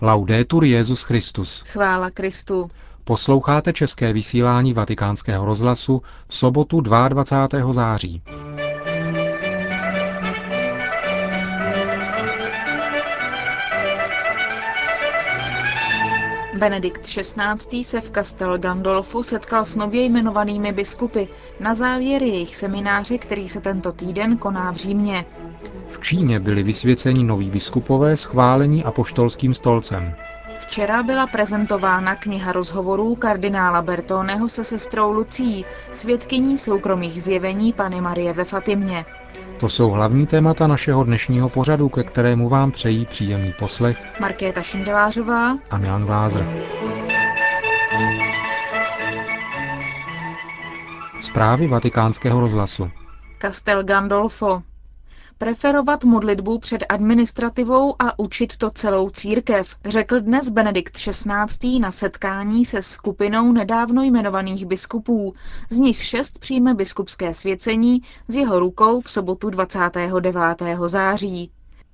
Laudetur Jezus Christus. Chvála Kristu. Posloucháte české vysílání Vatikánského rozhlasu v sobotu 22. září. Benedikt XVI. se v Castel Gandolfu setkal s nově jmenovanými biskupy na závěr jejich semináře, který se tento týden koná v Římě. V Číně byli vysvěceni noví biskupové schválení apoštolským stolcem. Včera byla prezentována kniha rozhovorů kardinála Bertoneho se sestrou Lucí, svědkyní soukromých zjevení Pany Marie ve Fatimě. To jsou hlavní témata našeho dnešního pořadu, ke kterému vám přejí příjemný poslech Markéta Šindelářová a Milan Glázer. Zprávy vatikánského rozhlasu. Castel Gandolfo. Preferovat modlitbu před administrativou a učit to celou církev, řekl dnes Benedikt XVI. na setkání se skupinou nedávno jmenovaných biskupů, z nich šest přijme biskupské svěcení z jeho rukou v sobotu 29. září.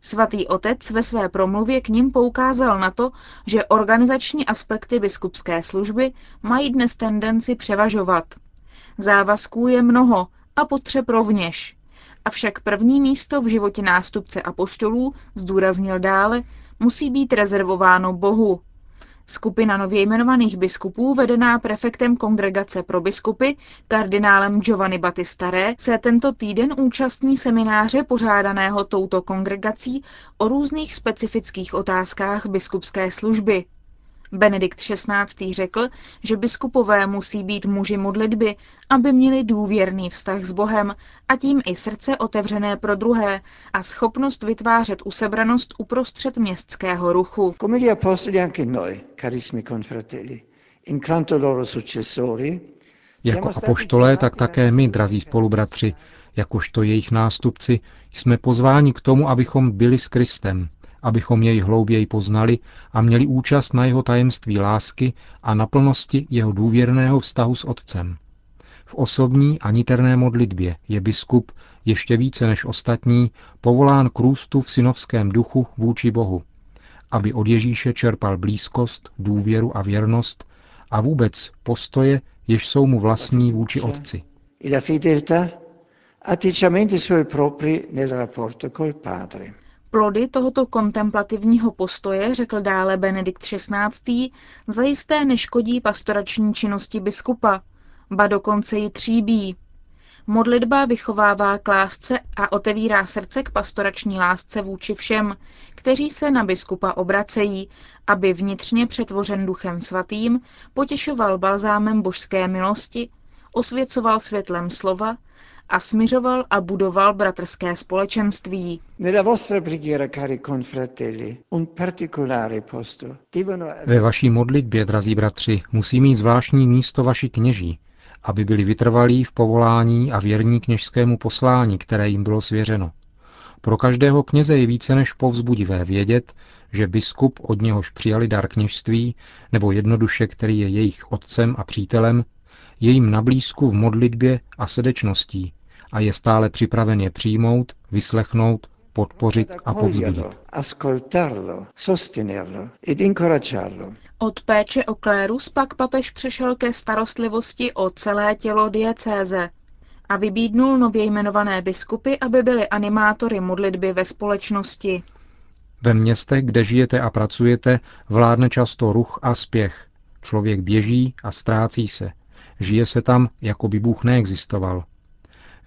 Svatý otec ve své promluvě k ním poukázal na to, že organizační aspekty biskupské služby mají dnes tendenci převažovat. Závazků je mnoho a potřeb rovněž. Avšak první místo v životě nástupce apoštolů, zdůraznil dále, musí být rezervováno Bohu. Skupina nově jmenovaných biskupů, vedená prefektem Kongregace pro biskupy, kardinálem Giovanni Battistare, se tento týden účastní semináře pořádaného touto kongregací o různých specifických otázkách biskupské služby. Benedikt XVI. řekl, že biskupové musí být muži modlitby, aby měli důvěrný vztah s Bohem a tím i srdce otevřené pro druhé a schopnost vytvářet usebranost uprostřed městského ruchu. Jako apoštolé, tak také my, drazí spolubratři, jakožto jejich nástupci, jsme pozváni k tomu, abychom byli s Kristem, abychom jej hlouběji poznali a měli účast na jeho tajemství lásky a naplnosti jeho důvěrného vztahu s Otcem. V osobní a niterné modlitbě je biskup ještě více než ostatní povolán k růstu v synovském duchu vůči Bohu, aby od Ježíše čerpal blízkost, důvěru a věrnost a vůbec postoje, jež jsou mu vlastní vůči Otci. atteggiamenti suoi propri nel rapporto col Padre. Plody tohoto kontemplativního postoje, řekl dále Benedikt XVI., zajisté neškodí pastorační činnosti biskupa, ba dokonce ji tříbí. Modlitba vychovává k lásce a otevírá srdce k pastorační lásce vůči všem, kteří se na biskupa obracejí, aby vnitřně přetvořen duchem svatým potěšoval balzámem božské milosti, osvěcoval světlem slova a smiřoval a budoval bratrské společenství. Ve vaší modlitbě, drazí bratři, musí mít zvláštní místo vaši kněží, aby byli vytrvalí v povolání a věrní kněžskému poslání, které jim bylo svěřeno. Pro každého kněze je více než povzbudivé vědět, že biskup, od něhož přijali dar kněžství, nebo jednoduše, který je jejich otcem a přítelem, je jim na blízku v modlitbě a srdečností a je stále připraven je přijmout, vyslechnout, podpořit a povzbudit. Od péče o klérus pak papež přešel ke starostlivosti o celé tělo diecéze a vybídnul nově jmenované biskupy, aby byly animátory modlitby ve společnosti. Ve městech, kde žijete a pracujete, vládne často ruch a spěch. Člověk běží a ztrácí se. Žije se tam, jako by Bůh neexistoval.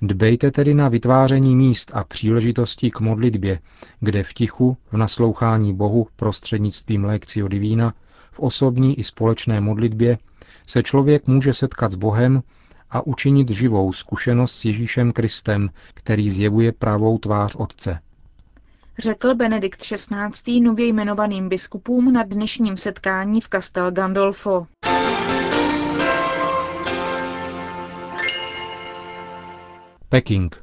Dbejte tedy na vytváření míst a příležitostí k modlitbě, kde v tichu, v naslouchání Bohu prostřednictvím lekcio divína, v osobní i společné modlitbě se člověk může setkat s Bohem a učinit živou zkušenost s Ježíšem Kristem, který zjevuje pravou tvář Otce. Řekl Benedikt XVI. nově jmenovaným biskupům na dnešním setkání v Castel Gandolfo. Peking.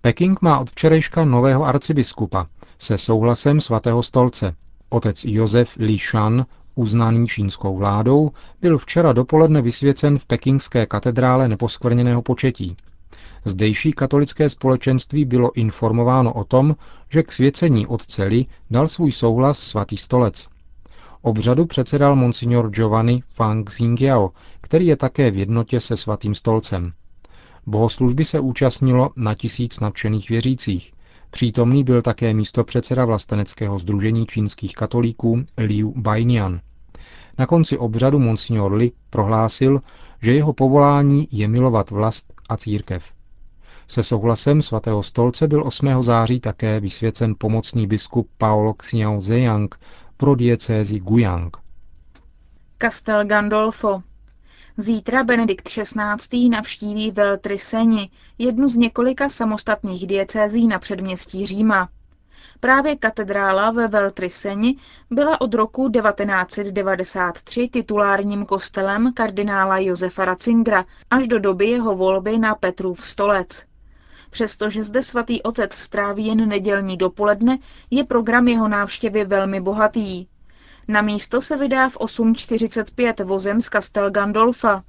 Peking má od včerejška nového arcibiskupa se souhlasem svatého stolce. Otec Josef Li Shan, uznaný čínskou vládou, byl včera dopoledne vysvěcen v pekingské katedrále neposkvrněného početí. Zdejší katolické společenství bylo informováno o tom, že k svěcení otce Li dal svůj souhlas svatý stolec. Obřadu předsedal monsignor Giovanni Fang Xingiao, který je také v jednotě se svatým stolcem. Bohoslužby se účastnilo na tisíc nadšených věřících. Přítomný byl také místo předseda vlasteneckého združení čínských katolíků Liu Bainian. Na konci obřadu monsignor Li prohlásil, že jeho povolání je milovat vlast a církev. Se souhlasem svatého stolce byl 8. září také vysvěcen pomocný biskup Paolo Xiao Zeyang pro diecézi Guyang. Castel Gandolfo Zítra Benedikt XVI. navštíví Veltriseni, jednu z několika samostatných diecézí na předměstí Říma. Právě katedrála ve Veltriseni byla od roku 1993 titulárním kostelem kardinála Josefa Ratzingera až do doby jeho volby na Petrův stolec. Přestože zde svatý otec stráví jen nedělní dopoledne, je program jeho návštěvy velmi bohatý. Na místo se vydá v 8.45 vozem z Castel Gandolfa.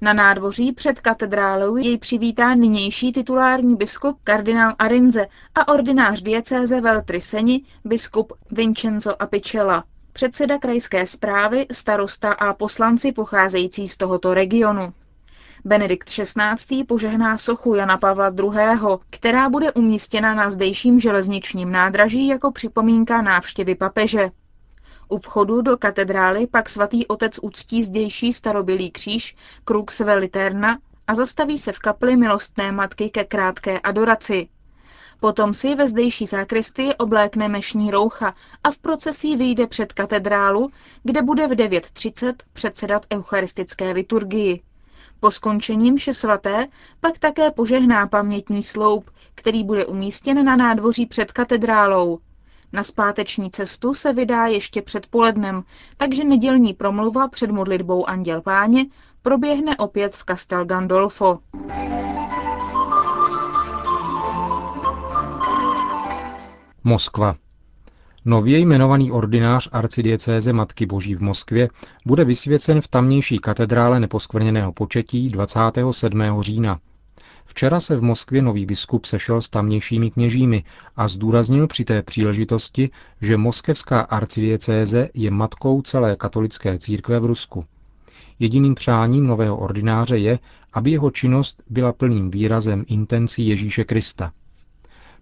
Na nádvoří před katedrálou jej přivítá nynější titulární biskup kardinál Arinze a ordinář diecéze Veltriseni biskup Vincenzo Apicella, předseda krajské zprávy, starosta a poslanci pocházející z tohoto regionu. Benedikt XVI. požehná sochu Jana Pavla II., která bude umístěna na zdejším železničním nádraží jako připomínka návštěvy papeže. U vchodu do katedrály pak svatý otec uctí zdejší starobilý kříž Crux Veliterna a zastaví se v kapli milostné matky ke krátké adoraci. Potom si ve zdejší zákristii oblékne mešní roucha a v procesí vyjde před katedrálu, kde bude v 9.30 předsedat eucharistické liturgii. Po skončení mše svaté pak také požehná pamětní sloup, který bude umístěn na nádvoří před katedrálou. Na zpáteční cestu se vydá ještě před polednem, takže nedělní promluva před modlitbou Anděl Páně proběhne opět v Castel Gandolfo. Moskva. Nově jmenovaný ordinář arcidiecéze Matky Boží v Moskvě bude vysvěcen v tamnější katedrále neposkvrněného početí 27. října. Včera se v Moskvě nový biskup sešel s tamnějšími kněžími a zdůraznil při té příležitosti, že moskevská arcidiecéze je matkou celé katolické církve v Rusku. Jediným přáním nového ordináře je, aby jeho činnost byla plným výrazem intencí Ježíše Krista –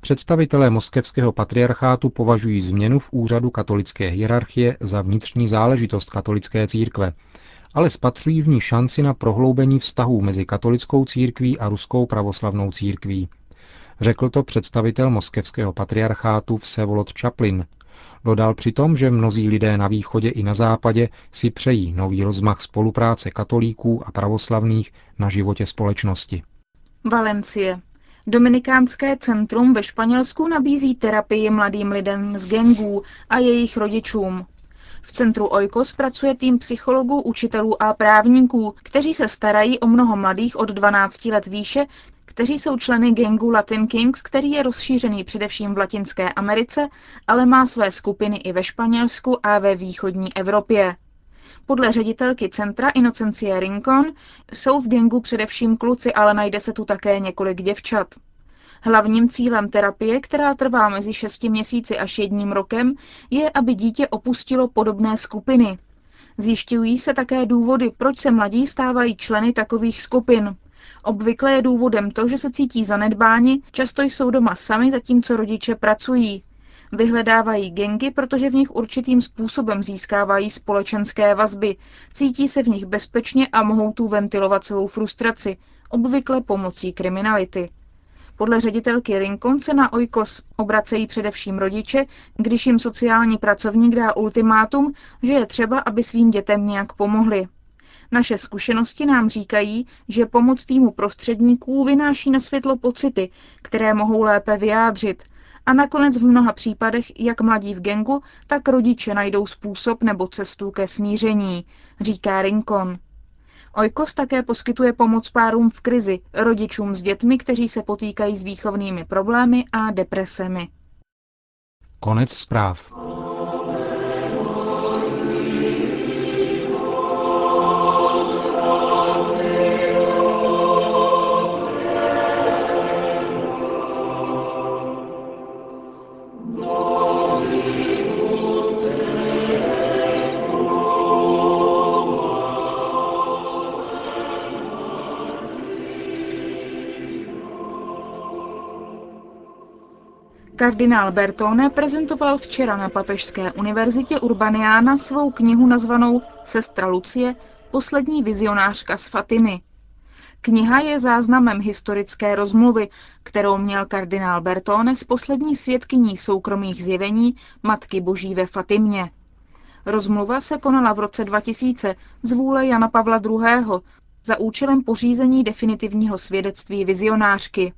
Představitelé moskevského patriarchátu považují změnu v úřadu katolické hierarchie za vnitřní záležitost katolické církve, ale spatřují v ní šanci na prohloubení vztahů mezi katolickou církví a ruskou pravoslavnou církví. Řekl to představitel moskevského patriarchátu Vsevolod Čaplin. Dodal přitom, že mnozí lidé na východě i na západě si přejí nový rozmach spolupráce katolíků a pravoslavných na životě společnosti. Valencie. Dominikánské centrum ve Španělsku nabízí terapii mladým lidem z gengů a jejich rodičům. V centru Oikos pracuje tým psychologů, učitelů a právníků, kteří se starají o mnoho mladých od 12 let výše, kteří jsou členy gengu Latin Kings, který je rozšířený především v Latinské Americe, ale má své skupiny i ve Španělsku a ve východní Evropě. Podle ředitelky centra Inocencie Rincon jsou v gengu především kluci, ale najde se tu také několik děvčat. Hlavním cílem terapie, která trvá mezi 6 měsíci až jedním rokem, je, aby dítě opustilo podobné skupiny. Zjišťují se také důvody, proč se mladí stávají členy takových skupin. Obvykle je důvodem to, že se cítí zanedbáni, často jsou doma sami, zatímco rodiče pracují. Vyhledávají gengy, protože v nich určitým způsobem získávají společenské vazby, cítí se v nich bezpečně a mohou tu ventilovat svou frustraci, obvykle pomocí kriminality. Podle ředitelky Rincon se na Oikos obracejí především rodiče, když jim sociální pracovník dá ultimátum, že je třeba, aby svým dětem nějak pomohli. Naše zkušenosti nám říkají, že pomoc týmu prostředníků vynáší na světlo pocity, které mohou lépe vyjádřit, a nakonec v mnoha případech jak mladí v gengu, tak rodiče najdou způsob nebo cestu ke smíření, říká Rincon. Oikos také poskytuje pomoc párům v krizi, rodičům s dětmi, kteří se potýkají s výchovnými problémy a depresemi. Konec zpráv. Kardinál Bertone prezentoval včera na Papežské univerzitě Urbaniana svou knihu nazvanou Sestra Lucie, poslední vizionářka z Fatimy. Kniha je záznamem historické rozmluvy, kterou měl kardinál Bertone s poslední svědkyní soukromých zjevení Matky Boží ve Fatimě. Rozmluva se konala v roce 2000 z vůle Jana Pavla II. za účelem pořízení definitivního svědectví vizionářky.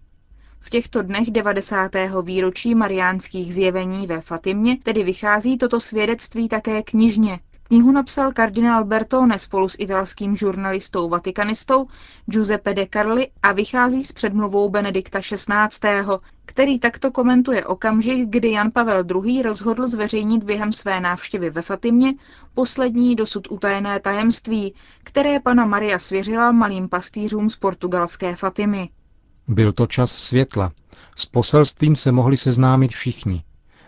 V těchto dnech 90. výročí mariánských zjevení ve Fatimě tedy vychází toto svědectví také knižně. Knihu napsal kardinál Bertone spolu s italským žurnalistou vatikanistou Giuseppe De Carli a vychází s předmluvou Benedikta XVI., který takto komentuje okamžik, kdy Jan Pavel II. rozhodl zveřejnit během své návštěvy ve Fatimě poslední dosud utajené tajemství, které pana Maria svěřila malým pastýřům z portugalské Fatimy. Byl to čas světla. S poselstvím se mohli seznámit všichni.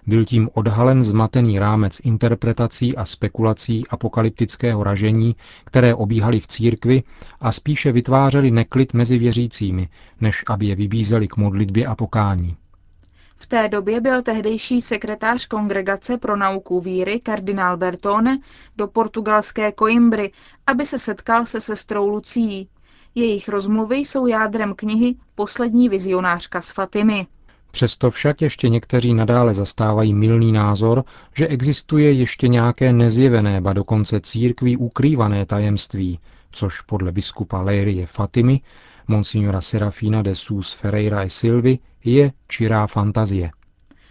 Byl tím odhalen zmatený rámec interpretací a spekulací apokalyptického ražení, které obíhaly v církvi a spíše vytvářely neklid mezi věřícími, než aby je vybízeli k modlitbě a pokání. V té době byl tehdejší sekretář Kongregace pro nauku víry kardinál Bertone do portugalské Coimbry, aby se setkal se sestrou Lucí. Jejich rozmluvy jsou jádrem knihy Poslední vizionářka z Fatimy. Přesto však ještě někteří nadále zastávají milný názor, že existuje ještě nějaké nezjevené, ba dokonce církví ukrývané tajemství, což podle biskupa Lérie Fatimy, monsignora Serafina de Sus Ferreira e Silvi, je čirá fantazie.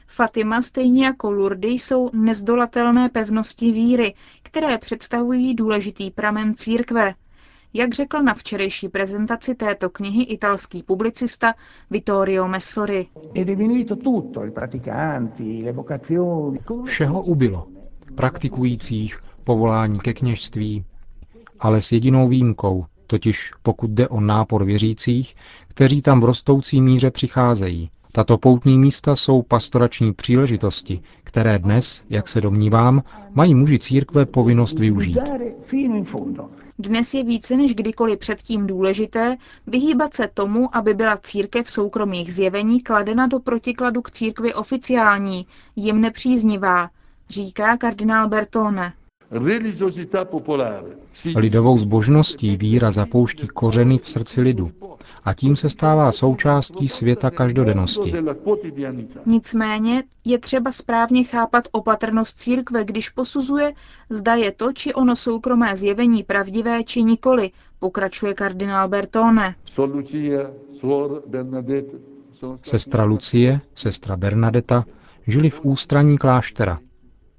Fatima stejně jako Lourdes jsou nezdolatelné pevnosti víry, které představují důležitý pramen církve, jak řekl na včerejší prezentaci této knihy italský publicista Vittorio Messori. Všeho ubylo. Praktikujících, povolání ke kněžství, ale s jedinou výjimkou, totiž pokud jde o nápor věřících, kteří tam v rostoucí míře přicházejí. Tato poutní místa jsou pastorační příležitosti, které dnes, jak se domnívám, mají muži církve povinnost využít. Dnes je více než kdykoliv předtím důležité vyhýbat se tomu, aby byla církev soukromých zjevení kladena do protikladu k církvi oficiální, jim nepříznivá, říká kardinál Bertone. Lidovou zbožností víra zapouští kořeny v srdci lidu a tím se stává součástí světa každodennosti. Nicméně je třeba správně chápat opatrnost církve, když posuzuje, zda je to či ono soukromé zjevení pravdivé či nikoli, pokračuje kardinál Bertone. Sestra Lucie, sestra Bernadeta žili v ústraní kláštera.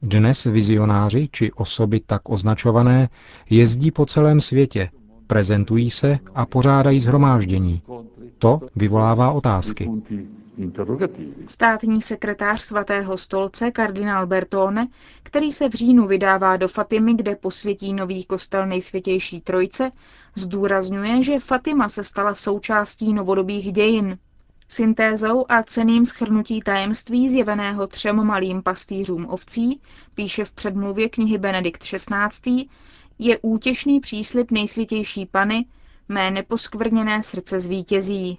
Dnes vizionáři či osoby tak označované jezdí po celém světě, prezentují se a pořádají zhromáždění. To vyvolává otázky. Státní sekretář svatého stolce kardinál Bertone, který se v říjnu vydává do Fatimy, kde posvětí nový kostel nejsvětější trojce, zdůrazňuje, že Fatima se stala součástí novodobých dějin. Syntézou a ceným schrnutí tajemství zjeveného třem malým pastýřům ovcí, píše v předmluvě knihy Benedikt XVI., je útěšný příslip nejsvětější Pany, mé neposkvrněné srdce zvítězí.